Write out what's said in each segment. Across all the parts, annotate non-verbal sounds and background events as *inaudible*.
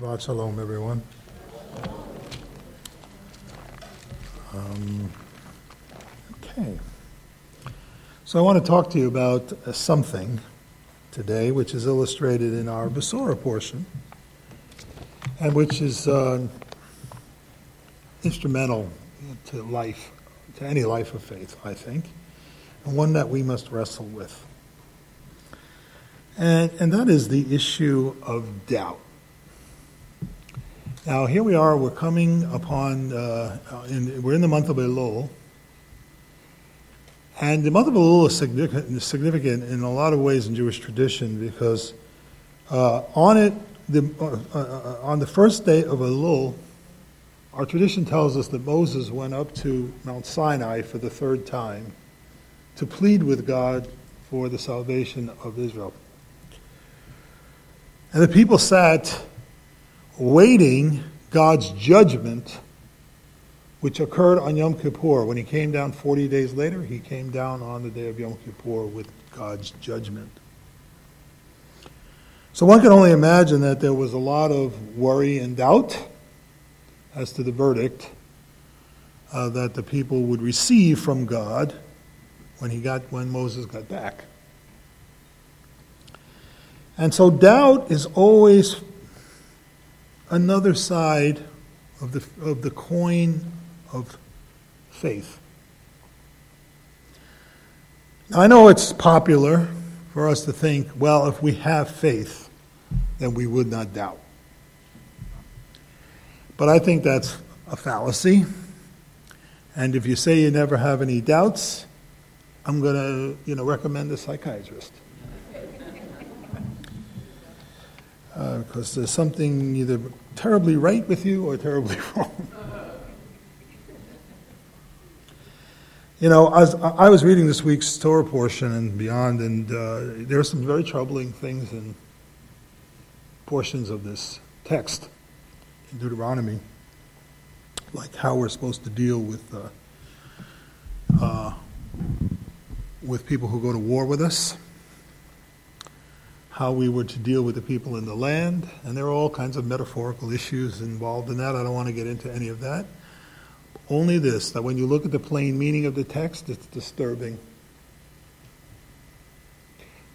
Shabbat Shalom, everyone. Um, okay. So I want to talk to you about uh, something today, which is illustrated in our Besorah portion, and which is uh, instrumental to life, to any life of faith, I think, and one that we must wrestle with. And, and that is the issue of doubt. Now, here we are, we're coming upon, uh, in, we're in the month of Elul. And the month of Elul is significant, in a lot of ways in Jewish tradition because uh, on it, the, uh, uh on the first day of Elul, our tradition tells us that Moses went up to Mount Sinai for the third time to plead with God for the salvation of Israel. And the people sat waiting God's judgment, which occurred on Yom Kippur. When he came down 40 days later, he came down on the day of Yom Kippur with God's judgment. So one can only imagine that there was a lot of worry and doubt as to the verdict uh, that the people would receive from God when he got when Moses got back. And so doubt is always another side of the, of the coin of faith. I know it's popular for us to think, well, if we have faith, then we would not doubt. But I think that's a fallacy. And if you say you never have any doubts, I'm going to, you know, recommend a psychiatrist. Because uh, there's something either terribly right with you or terribly *laughs* wrong. you know, I was, I was, reading this week's Torah portion and beyond, and uh, there are some very troubling things in portions of this text in Deuteronomy, like how we're supposed to deal with uh, uh with people who go to war with us how we were to deal with the people in the land, and there are all kinds of metaphorical issues involved in that. I don't want to get into any of that. Only this that when you look at the plain meaning of the text, it's disturbing.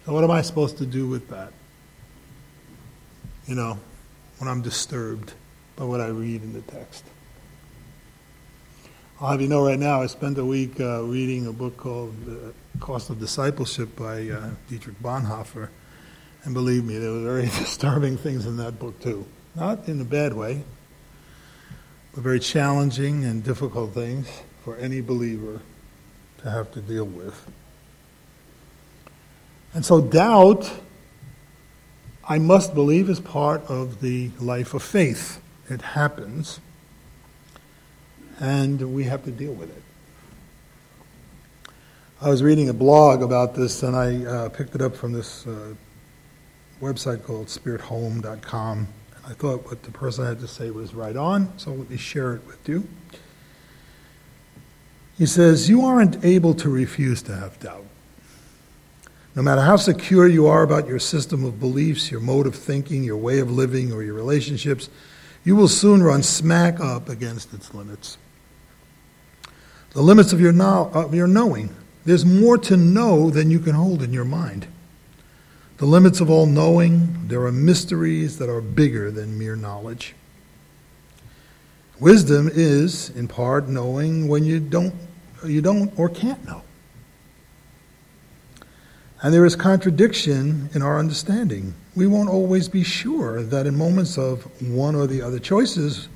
So, what am I supposed to do with that? You know, when I'm disturbed by what I read in the text. I'll have you know right now, I spent a week uh, reading a book called uh, Cost of Discipleship by uh, Dietrich Bonhoeffer and believe me, there were very *laughs* disturbing things in that book, too. Not in a bad way, but very challenging and difficult things for any believer to have to deal with. And so, doubt, I must believe, is part of the life of faith. It happens, and we have to deal with it. I was reading a blog about this, and I uh, picked it up from this uh, website called spirithome.com. I thought what the person had to say was right on, so let me share it with you. He says, You aren't able to refuse to have doubt. No matter how secure you are about your system of beliefs, your mode of thinking, your way of living, or your relationships, you will soon run smack up against its limits. The limits of your, know- of your knowing. There's more to know than you can hold in your mind the limits of all knowing, there are mysteries that are bigger than mere knowledge. Wisdom is, in part, knowing when you don't, you don't or can't know. And there is contradiction in our understanding. We won't always be sure that in moments of one or the other choices,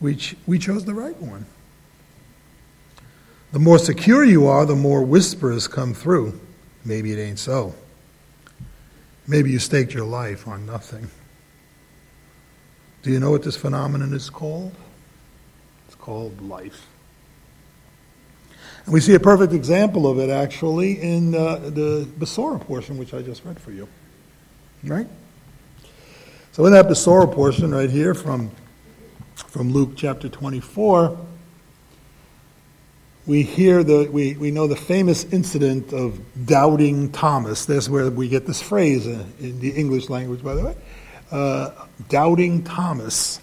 we, ch- we chose the right one. The more secure you are, the more whispers come through. Maybe it ain't so. Maybe you staked your life on nothing. Do you know what this phenomenon is called? It's called life. And we see a perfect example of it actually in uh, the Besorah portion, which I just read for you. Right? So in that Besorah portion right here from, from Luke chapter 24, we hear the we, we know the famous incident of doubting Thomas. That's where we get this phrase in, the English language, by the way. uh, doubting Thomas.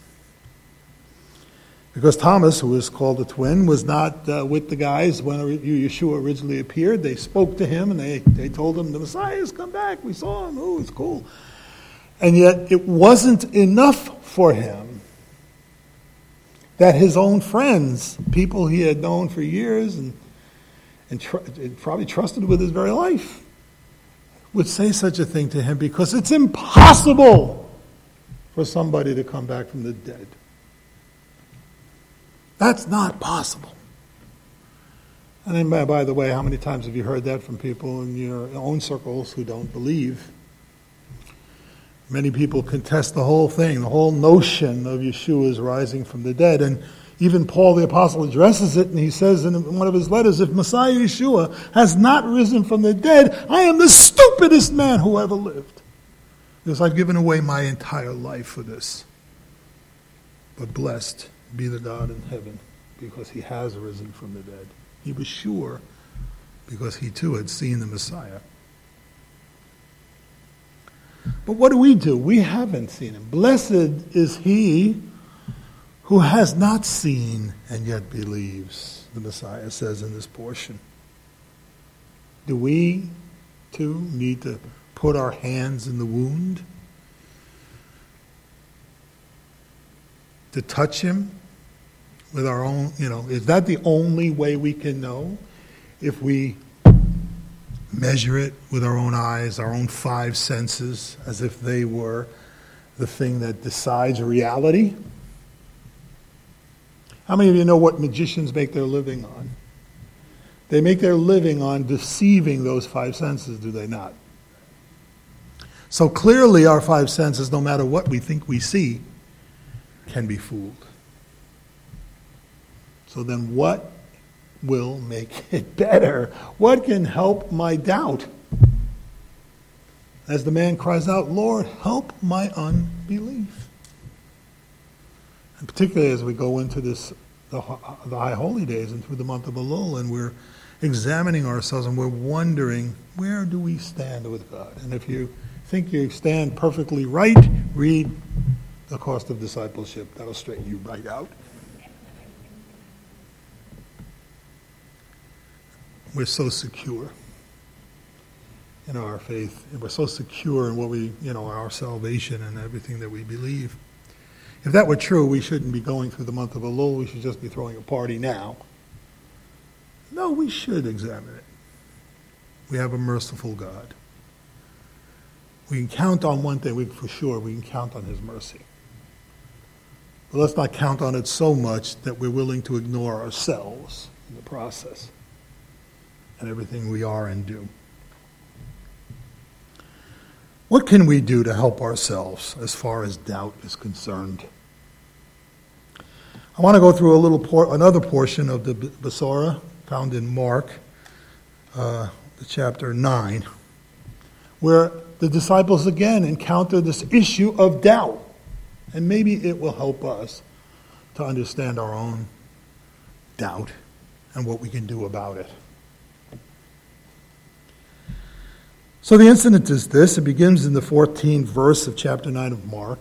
Because Thomas, who was called the twin, was not uh, with the guys when Yeshua originally appeared. They spoke to him and they, they told him, The Messiah has come back. We saw him. Oh, it's cool. And yet, it wasn't enough for him that his own friends, people he had known for years and, and, tr- and probably trusted with his very life, would say such a thing to him because it's impossible for somebody to come back from the dead. That's not possible. And then, by, by the way, how many times have you heard that from people in your own circles who don't believe? Many people contest the whole thing, the whole notion of Yeshua's rising from the dead. And even Paul the Apostle addresses it, and he says in one of his letters, If Messiah Yeshua has not risen from the dead, I am the stupidest man who ever lived. Because I've given away my entire life for this. But blessed be the God in heaven, because he has risen from the dead. He was sure, because he too had seen the Messiah. But what do we do? We haven't seen him. Blessed is he who has not seen and yet believes, the Messiah says in this portion. Do we, too, need to put our hands in the wound? To touch him with our own, you know, is that the only way we can know? If we measure it with our own eyes, our own five senses, as if they were the thing that decides reality? How many of you know what magicians make their living on? They make their living on deceiving those five senses, do they not? So clearly, our five senses, no matter what we think we see, can be fooled. So then, what will make *laughs* it better? What can help my doubt? As the man cries out, Lord, help my unbelief. And particularly as we go into this, the, the high holy days and through the month of Elul, and we're examining ourselves and we're wondering, where do we stand with God? And if you think you stand perfectly right, read The Cost of Discipleship. That'll straighten you right out. We're so secure in our faith, and we're so secure in what we, you know, our salvation and everything that we believe. If that were true, we shouldn't be going through the month of Elul. We should just be throwing a party now. No, we should examine it. We have a merciful God. We can count on one thing we, for sure. We can count on His mercy. But let's not count on it so much that we're willing to ignore ourselves in the process and everything we are and do. What can we do to help ourselves as far as doubt is concerned? I want to go through a little por- another portion of the Besorah found in Mark, uh, chapter 9, where the disciples again encounter this issue of doubt. And maybe it will help us to understand our own doubt and what we can do about it. So the incident is this it begins in the 14th verse of chapter 9 of Mark.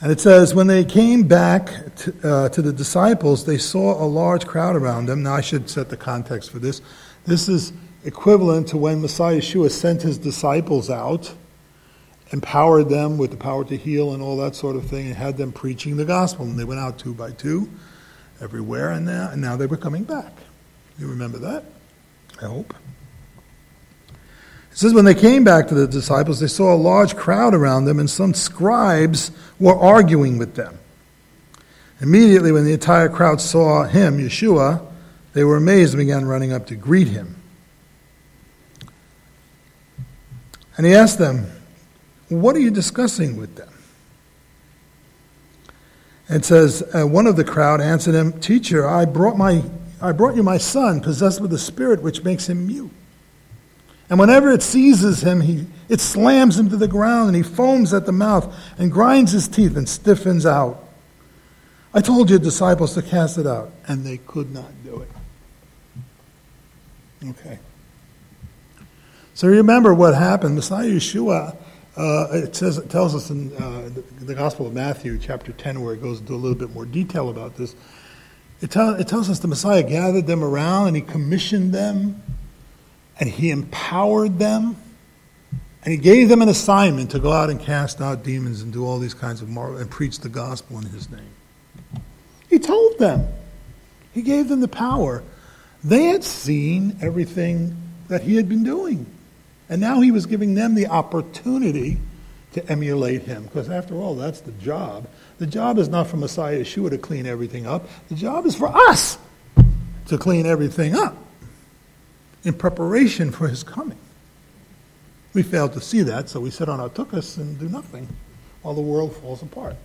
And it says, When they came back to, uh, to, the disciples, they saw a large crowd around them. Now, I should set the context for this. This is equivalent to when Messiah Yeshua sent his disciples out, empowered them with the power to heal and all that sort of thing, and had them preaching the gospel. And they went out two by two everywhere, and now, and now they were coming back. You remember that? I hope. It says, when they came back to the disciples, they saw a large crowd around them, and some scribes were arguing with them. Immediately, when the entire crowd saw him, Yeshua, they were amazed and began running up to greet him. And he asked them, What are you discussing with them? And it says, uh, One of the crowd answered him, Teacher, I brought, my, I brought you my son, possessed with a spirit which makes him mute. And whenever it seizes him, he, it slams him to the ground and he foams at the mouth and grinds his teeth and stiffens out. I told your disciples to cast it out, and they could not do it. Okay. So remember what happened. Messiah Yeshua Uh, it says it tells us in uh, the, the, Gospel of Matthew, chapter 10, where it goes into a little bit more detail about this. It, tell, it tells us the Messiah gathered them around and he commissioned them and he empowered them and he gave them an assignment to go out and cast out demons and do all these kinds of moral and preach the gospel in his name. He told them. He gave them the power. They had seen everything that he had been doing. And now he was giving them the opportunity to emulate him. Because after all, that's the job. The job is not for Messiah Yeshua to clean everything up. The job is for us to clean everything up in preparation for his coming. We fail to see that, so we sit on our tuchus and do nothing while the world falls apart.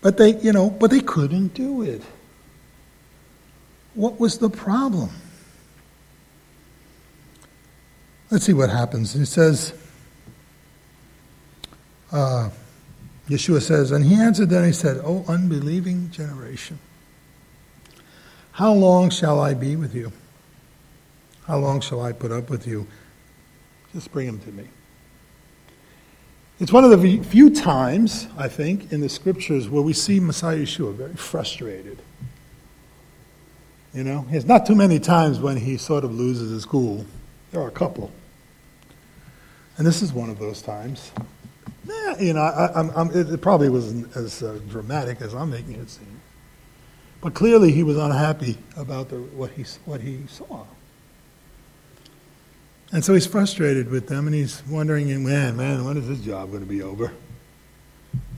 But they, you know, but they couldn't do it. What was the problem? Let's see what happens. He says, uh, Yeshua says, and he answered them, he said, O unbelieving generation, how long shall I be with you? How long shall I put up with you? Just bring him to me. It's one of the few times, I think, in the scriptures where we see Messiah Yeshua very frustrated. You know, there's not too many times when he sort of loses his cool. There are a couple. And this is one of those times. Eh, you know, I, I'm, I'm, it probably wasn't as uh, dramatic as I'm making it seem. But clearly he was unhappy about the, what, he, what he saw. And so he's frustrated with them and he's wondering, man, man, when is this job going to be over?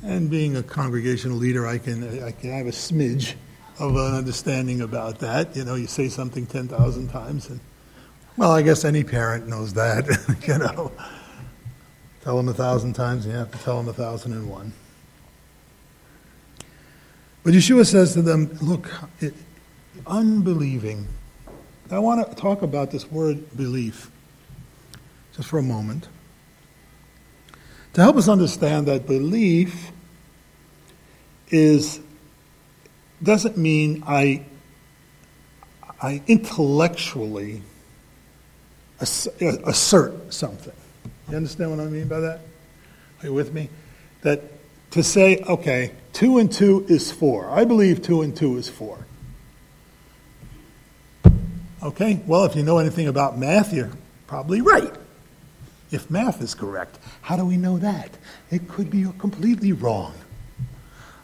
And being a congregational leader, I can, I can have a smidge of an understanding about that. You know, you say something 10,000 times and, well, I guess any parent knows that, *laughs* you know. Tell them a thousand times, and you have to tell them a thousand and one. But Yeshua says to them, look, it, unbelieving. I want to talk about this word belief just for a moment. To help us understand that belief is doesn't mean I I intellectually assert something. You understand what I mean by that? Are you with me? That to say, okay, two and two is four. I believe two and two is four. Okay, well, if you know anything about math, you're probably right if math is correct. How do we know that? It could be completely wrong.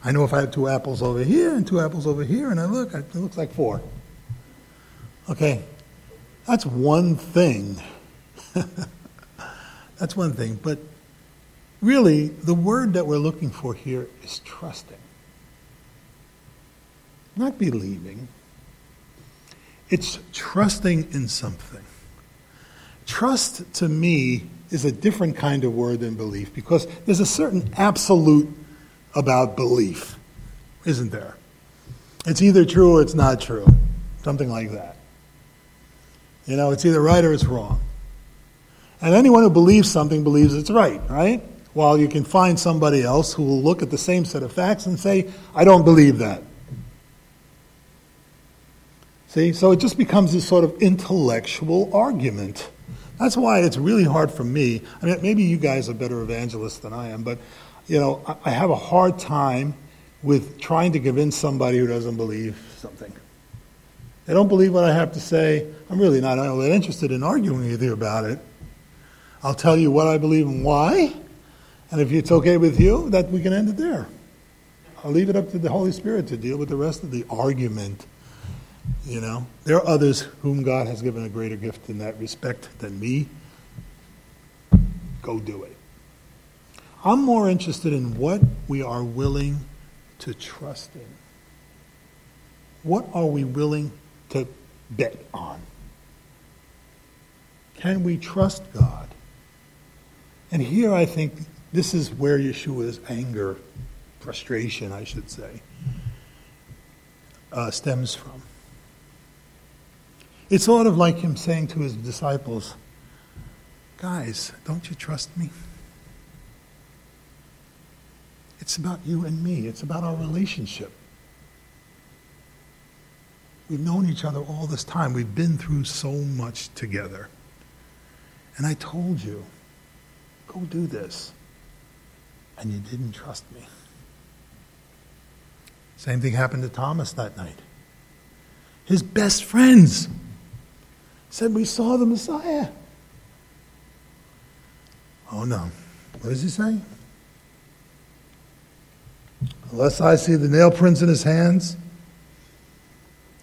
I know if I have two apples over here and two apples over here, and I look, it looks like four. Okay, that's one thing. *laughs* that's one thing. But really, the word that we're looking for here is trusting, not believing. It's trusting in something. Trust to me is a different kind of word than belief because there's a certain absolute about belief, isn't there? It's either true or it's not true, something like that. You know, it's either right or it's wrong. And anyone who believes something believes it's right, right? While you can find somebody else who will look at the same set of facts and say, I don't believe that. See, so it just becomes this sort of intellectual argument. That's why it's really hard for me. I mean, maybe you guys are better evangelists than I am, but you know, I have a hard time with trying to convince somebody who doesn't believe something. They don't believe what I have to say. I'm really not all that interested in arguing with you about it. I'll tell you what I believe and why, and if it's okay with you, that we can end it there. I'll leave it up to the Holy Spirit to deal with the rest of the argument you know, there are others whom God has given a greater gift in that respect than me. Go do it. I'm more interested in what we are willing to trust in. What are we willing to bet on? Can we trust God? And here I think this is where Yeshua's anger, frustration, I should say, uh, stems from. It's sort of like him saying to his disciples, Guys, don't you trust me? It's about you and me, it's about our relationship. We've known each other all this time, we've been through so much together. And I told you, go do this. And you didn't trust me. Same thing happened to Thomas that night. His best friends said, We saw the Messiah. Oh no. What does he say? Unless I see the nail prints in his hands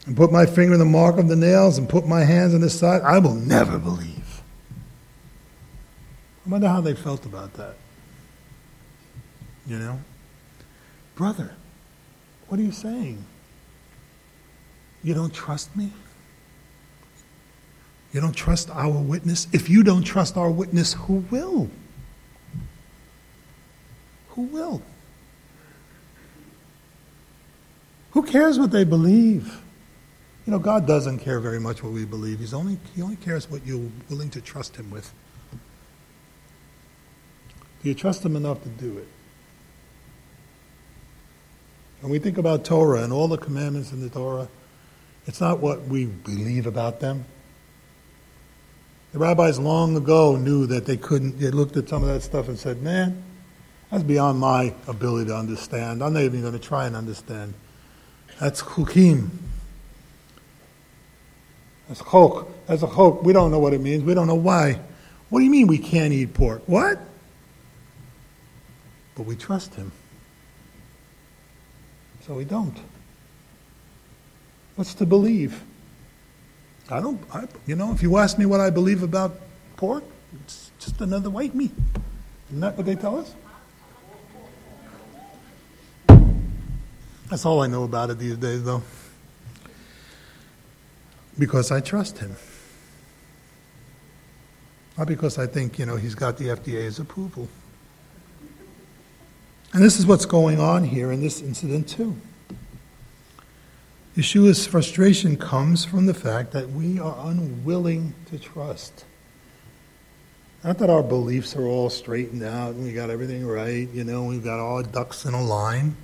and put my finger in the mark of the nails and put my hands on his side, I will never believe. I wonder how they felt about that. You know? Brother, what are you saying? You don't trust me? You don't trust our witness? If you don't trust our witness, who will? Who will? Who cares what they believe? You know, God doesn't care very much what we believe. He's only, he only cares what you're willing to trust Him with. Do you trust Him enough to do it? When we think about Torah and all the commandments in the Torah, it's not what we believe about them. The rabbis long ago knew that they couldn't, they looked at some of that stuff and said, man, that's beyond my ability to understand. I'm not even going to try and understand. That's chukim. That's chok. That's a chok. We don't know what it means. We don't know why. What do you mean we can't eat pork? What? But we trust him. So we don't. What's to believe? I don't, I, you know, if you ask me what I believe about pork, it's just another white meat. Isn't that what they tell us? That's all I know about it these days, though. Because I trust him. Not because I think, you know, he's got the FDA's approval. And this is what's going on here in this incident, too. Yeshua's frustration comes from the fact that we are unwilling to trust. Not that our beliefs are all straightened out and we got everything right, you know, we've got all ducks in a line.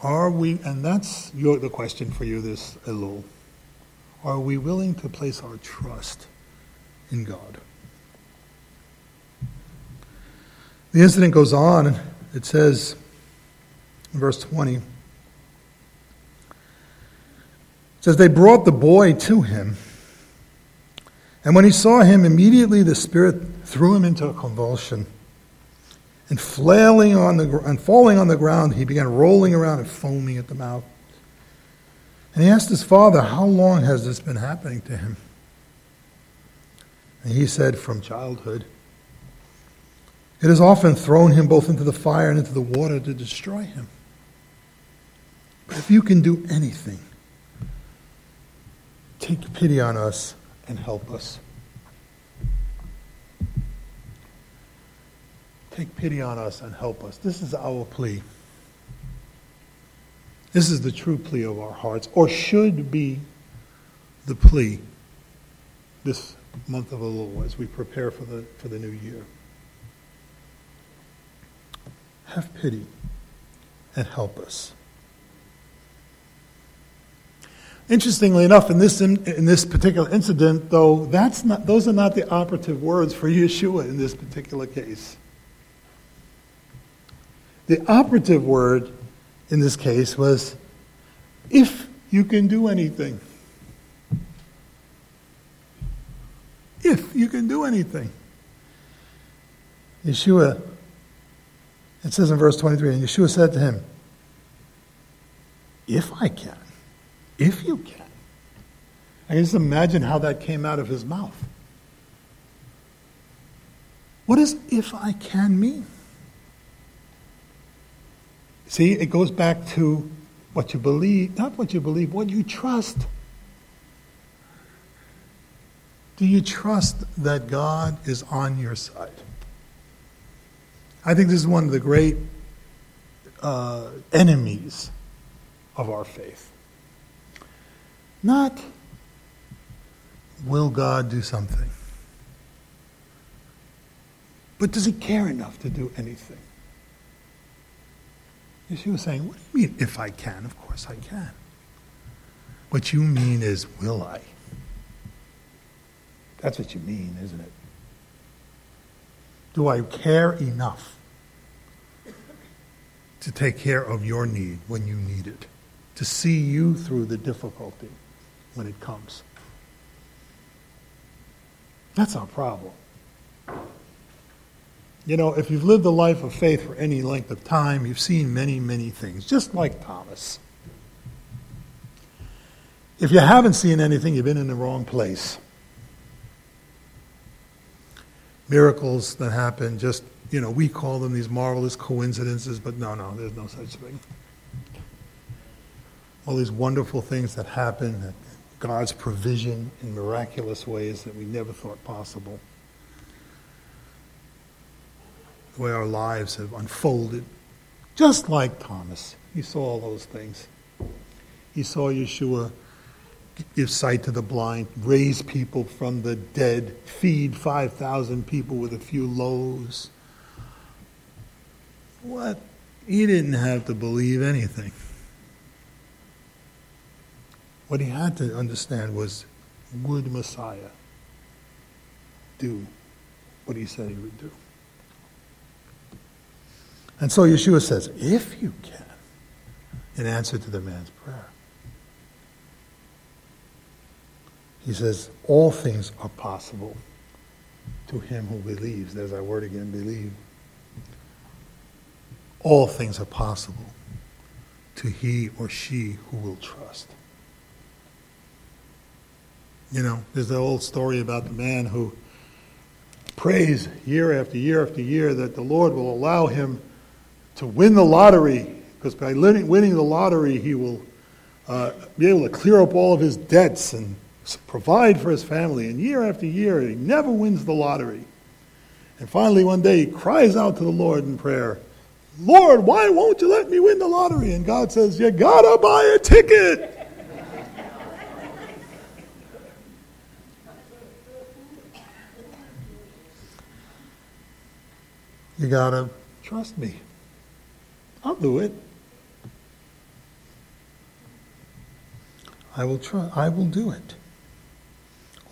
Are we, and that's your, the question for you this Elul, are we willing to place our trust in God? The incident goes on, it says in verse 20, it says, They brought the boy to him. And when he saw him, immediately the Spirit threw him into a convulsion and flailing on the and falling on the ground, he began rolling around and foaming at the mouth. And he asked his father, How long has this been happening to him? And he said, From childhood. It has often thrown him both into the fire and into the water to destroy him. But if you can do anything, take pity on us and help us. Take pity on us and help us. This is our plea. This is the true plea of our hearts, or should be the plea this month of the Elul as we prepare for the, for the new year. Have pity and help us. Interestingly enough, in this, in, in, this particular incident, though, that's not, those are not the operative words for *laughs* Yeshua in this particular case. The operative word in this case was, if you can do anything. If you can do anything. Yeshua, it says in verse 23, and Yeshua said to him, If I can, if you can. I can just imagine how that came out of his mouth. What does if I can mean? See, it goes back to what you believe, not what you believe, what you trust. Do you trust that God is on your side? I think this is one of the great uh, enemies of our faith. Not, will God do something? But does he care enough to do anything? She was saying, What do you mean, if I can? Of course I can. What you mean is, will I? That's what you mean, isn't it? Do I care enough to take care of your need when you need it? To see you through the difficulty when it comes? That's our problem. You know, if you've lived a life of faith for any length of time, you've seen many, many things, just like Thomas. If you haven't seen anything, you've been in the wrong place. Miracles that happen, just, you know, we call them these marvelous coincidences, but no, no, there's no such thing. All these wonderful things that happen, that God's provision in miraculous ways that we never thought possible. The way our lives have unfolded, just like Thomas. He saw all those things. He saw Yeshua give sight to the blind, raise people from the dead, feed 5,000 people with a few loaves. What? He didn't have to believe anything. What he had to understand was would Messiah do what he said he would do? And so Yeshua says, if you can, in answer to the man's prayer. He says, All things are possible to him who believes. There's our word again, believe. All things are possible to he or she who will trust. You know, there's the old story about the man who prays year after year after year that the Lord will allow him to win the lottery, because by winning the lottery, he will uh, be able to clear up all of his debts and provide for his family. And year after year, he never wins the lottery. And finally, one day, he cries out to the Lord in prayer, Lord, why won't you let me win the lottery? And God says, You gotta buy a ticket. you gotta trust me. I'll do it. I will try. I will do it.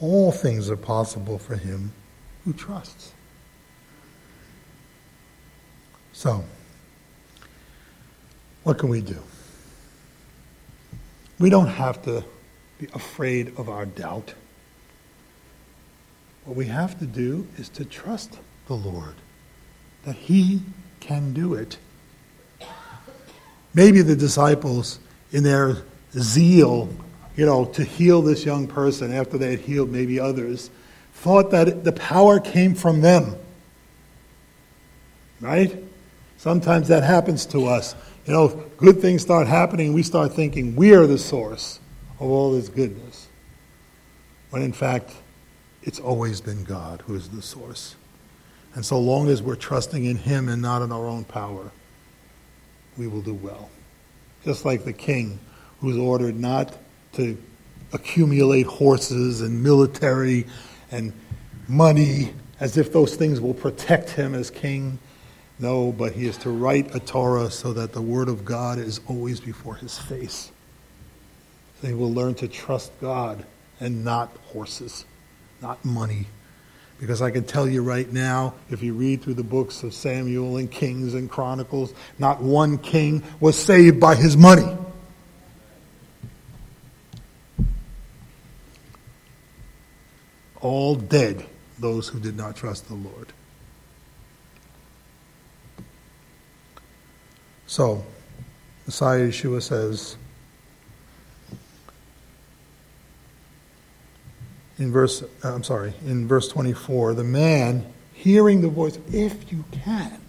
All things are possible for him who trusts. So, what can we do? We don't have to be afraid of our doubt. What we have to do is to trust the Lord, that He can do it. Maybe the disciples, in their zeal you know, to heal this young person after they had healed maybe others, thought that the power came from them. Right? Sometimes that happens to us. You know, good things start happening, we start thinking we are the source of all this goodness. When in fact, it's always been God who is the source. And so long as we're trusting in Him and not in our own power, we will do well. Just like the king who's ordered not to accumulate horses and military and money as if those things will protect him as king. No, but he is to write a Torah so that the word of God is always before his face. So he will learn to trust God and not horses, not money. Because I can tell you right now, if you read through the books of Samuel and Kings and Chronicles, not one king was saved by his money. All dead, those who did not trust the Lord. So, Messiah Yeshua says in verse, uh, I'm sorry, in verse 24, the man hearing the voice, if you can,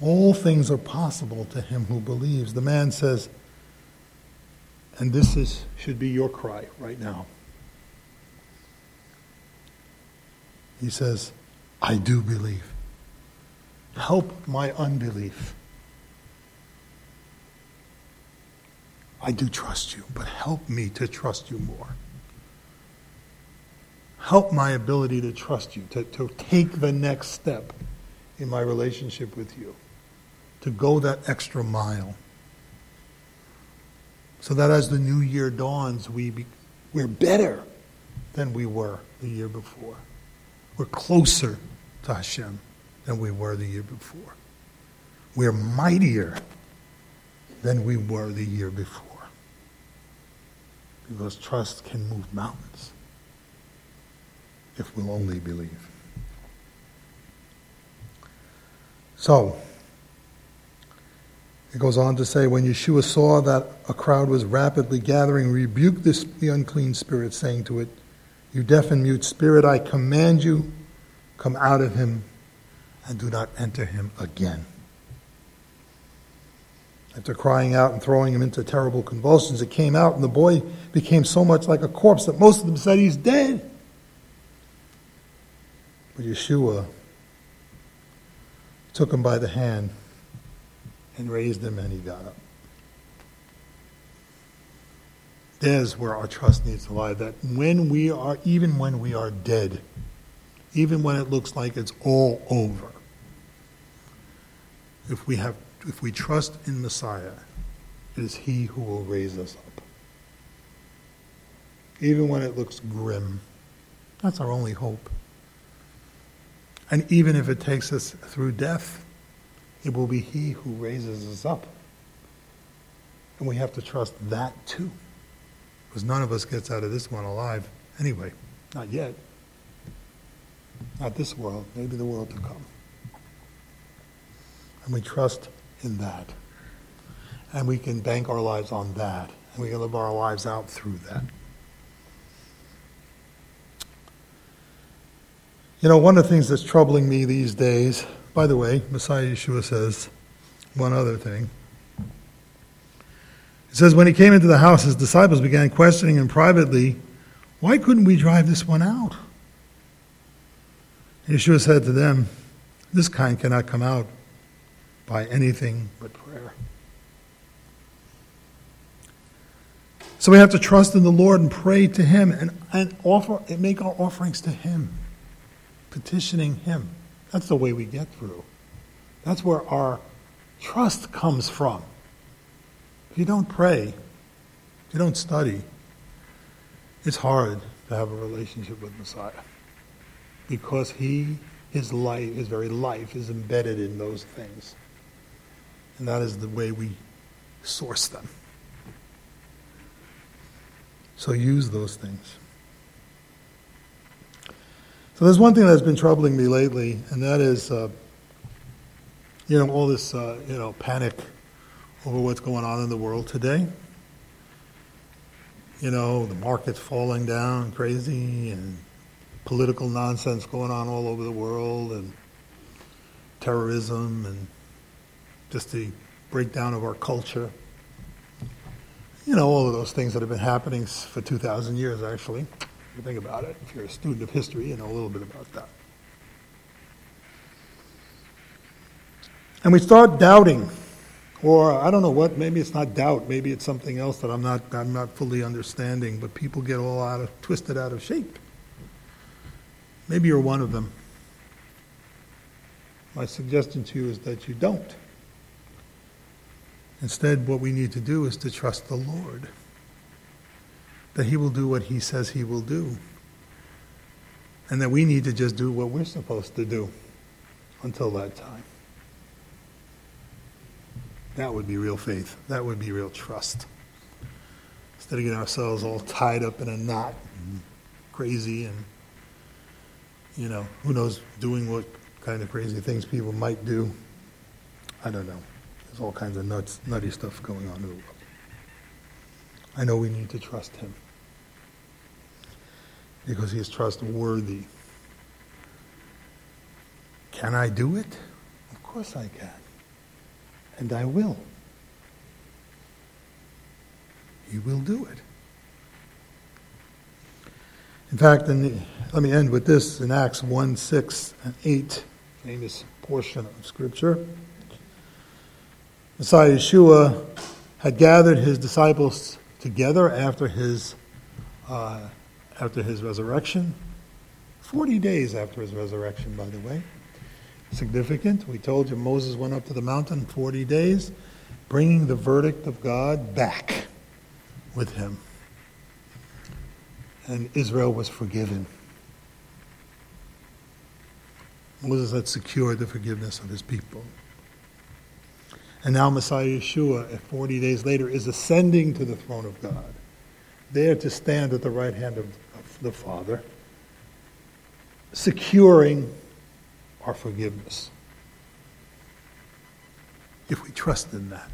all things are possible to him who believes. The man says, and this is, should be your cry right now. He says, I do believe. Help my unbelief. I do trust you, but help me to trust you more. Help my ability to trust you, to, to take the next step in my relationship with you, to go that extra mile. So that as the new year dawns, we be, we're better than we were the year before. We're closer to Hashem than we were the year before. We're mightier than we were the year before. Because trust can move mountains if we'll only believe. So, it goes on to say, when Yeshua saw that a crowd was rapidly gathering, rebuked this, the unclean spirit, saying to it, You deaf and mute spirit, I command you, come out of him and do not enter him again. After crying out and throwing him into terrible convulsions, it came out, and the boy became so much like a corpse that most of them said he's dead. But Yeshua took him by the hand and raised him, and he got up. There's where our trust needs to lie. That when we are, even when we are dead, even when it looks like it's all over, if we have, if we trust in Messiah, it is He who will raise us up. Even when it looks grim, that's our only hope. And even if it takes us through death, it will be He who raises us up. And we have to trust that too. Because none of us gets out of this one alive anyway. Not yet. Not this world, maybe the world to come. And we trust in that. And we can bank our lives on that. And we can live our lives out through that. You know, one of the things that's troubling me these days, by the way, Messiah Yeshua says one other thing. Says, when he came into the house, his disciples began questioning him privately, Why couldn't we drive this one out? And Yeshua said to them, This kind cannot come out by anything but prayer. So we have to trust in the Lord and pray to Him and, and offer and make our offerings to Him petitioning Him. That's the way we get through. That's where our trust comes from. You don't pray, you don't study, it's hard to have a relationship with Messiah because He, His life, His very life, is embedded in those things. And that is the way we source them. So use those things. So there's one thing that's been troubling me lately, and that is, uh, you know, all this, uh, you know, panic over what's going on in the world today. You know, the market's falling down crazy, and political nonsense going on all over the world, and terrorism, and just the breakdown of our culture. You know, all of those things that have been happening for 2,000 years, actually you think about it. If you're a student of history, you know a little bit about that. And we start doubting, or I don't know what, maybe it's not doubt, maybe it's something else that I'm not, I'm not fully understanding, but people get all out of, twisted out of shape. Maybe you're one of them. My suggestion to you is that you don't. Instead, what we need to do is to trust the Lord that He will do what He says He will do. And that we need to just do what we're supposed to do until that time. That would be real faith. That would be real trust. Instead of getting ourselves all tied up in a knot, and crazy, and, you know, who knows, doing what kind of crazy things people might do. I don't know. There's all kinds of nuts, nutty stuff going on in the world. I know we need to trust Him because he is trustworthy. Can I do it? Of course I can. And I will. He will do it. In fact, the, let me end with this in Acts 1 6 and 8, famous portion of Scripture. Messiah Yeshua had gathered his disciples together after his uh, after his resurrection. 40 days after his resurrection, by the way. Significant. We told you Moses went up to the mountain 40 days, bringing the verdict of God back with him. and Israel was forgiven. Moses had secured the forgiveness of his people. And now Messiah Yeshua, 40 days later, is ascending to the throne of God, there to stand at the right hand of, of the Father, securing our forgiveness. If we trust in that.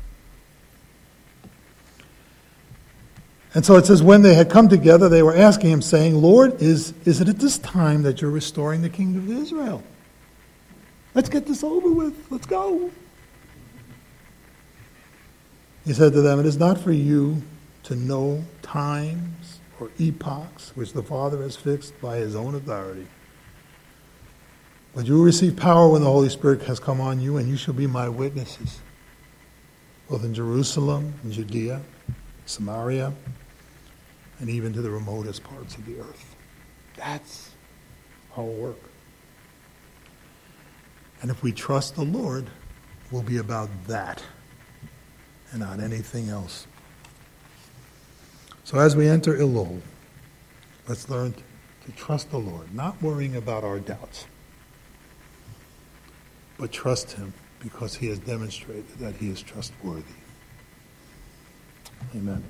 And so it says, when they had come together, they were asking him, saying, Lord, is, is it at this time that you're restoring the kingdom of Israel? Let's get this over with. Let's go. He said to them, It is not for you to know times or epochs which the Father has fixed by his own authority. But you will receive power when the Holy Spirit has come on you, and you shall be my witnesses, both in Jerusalem, in Judea, Samaria, and even to the remotest parts of the earth. That's our work. And if we trust the Lord, we'll be about that and not anything else. So as we enter Elul, let's learn to trust the Lord, not worrying about our doubts, but trust Him because He has demonstrated that He is trustworthy. Amen.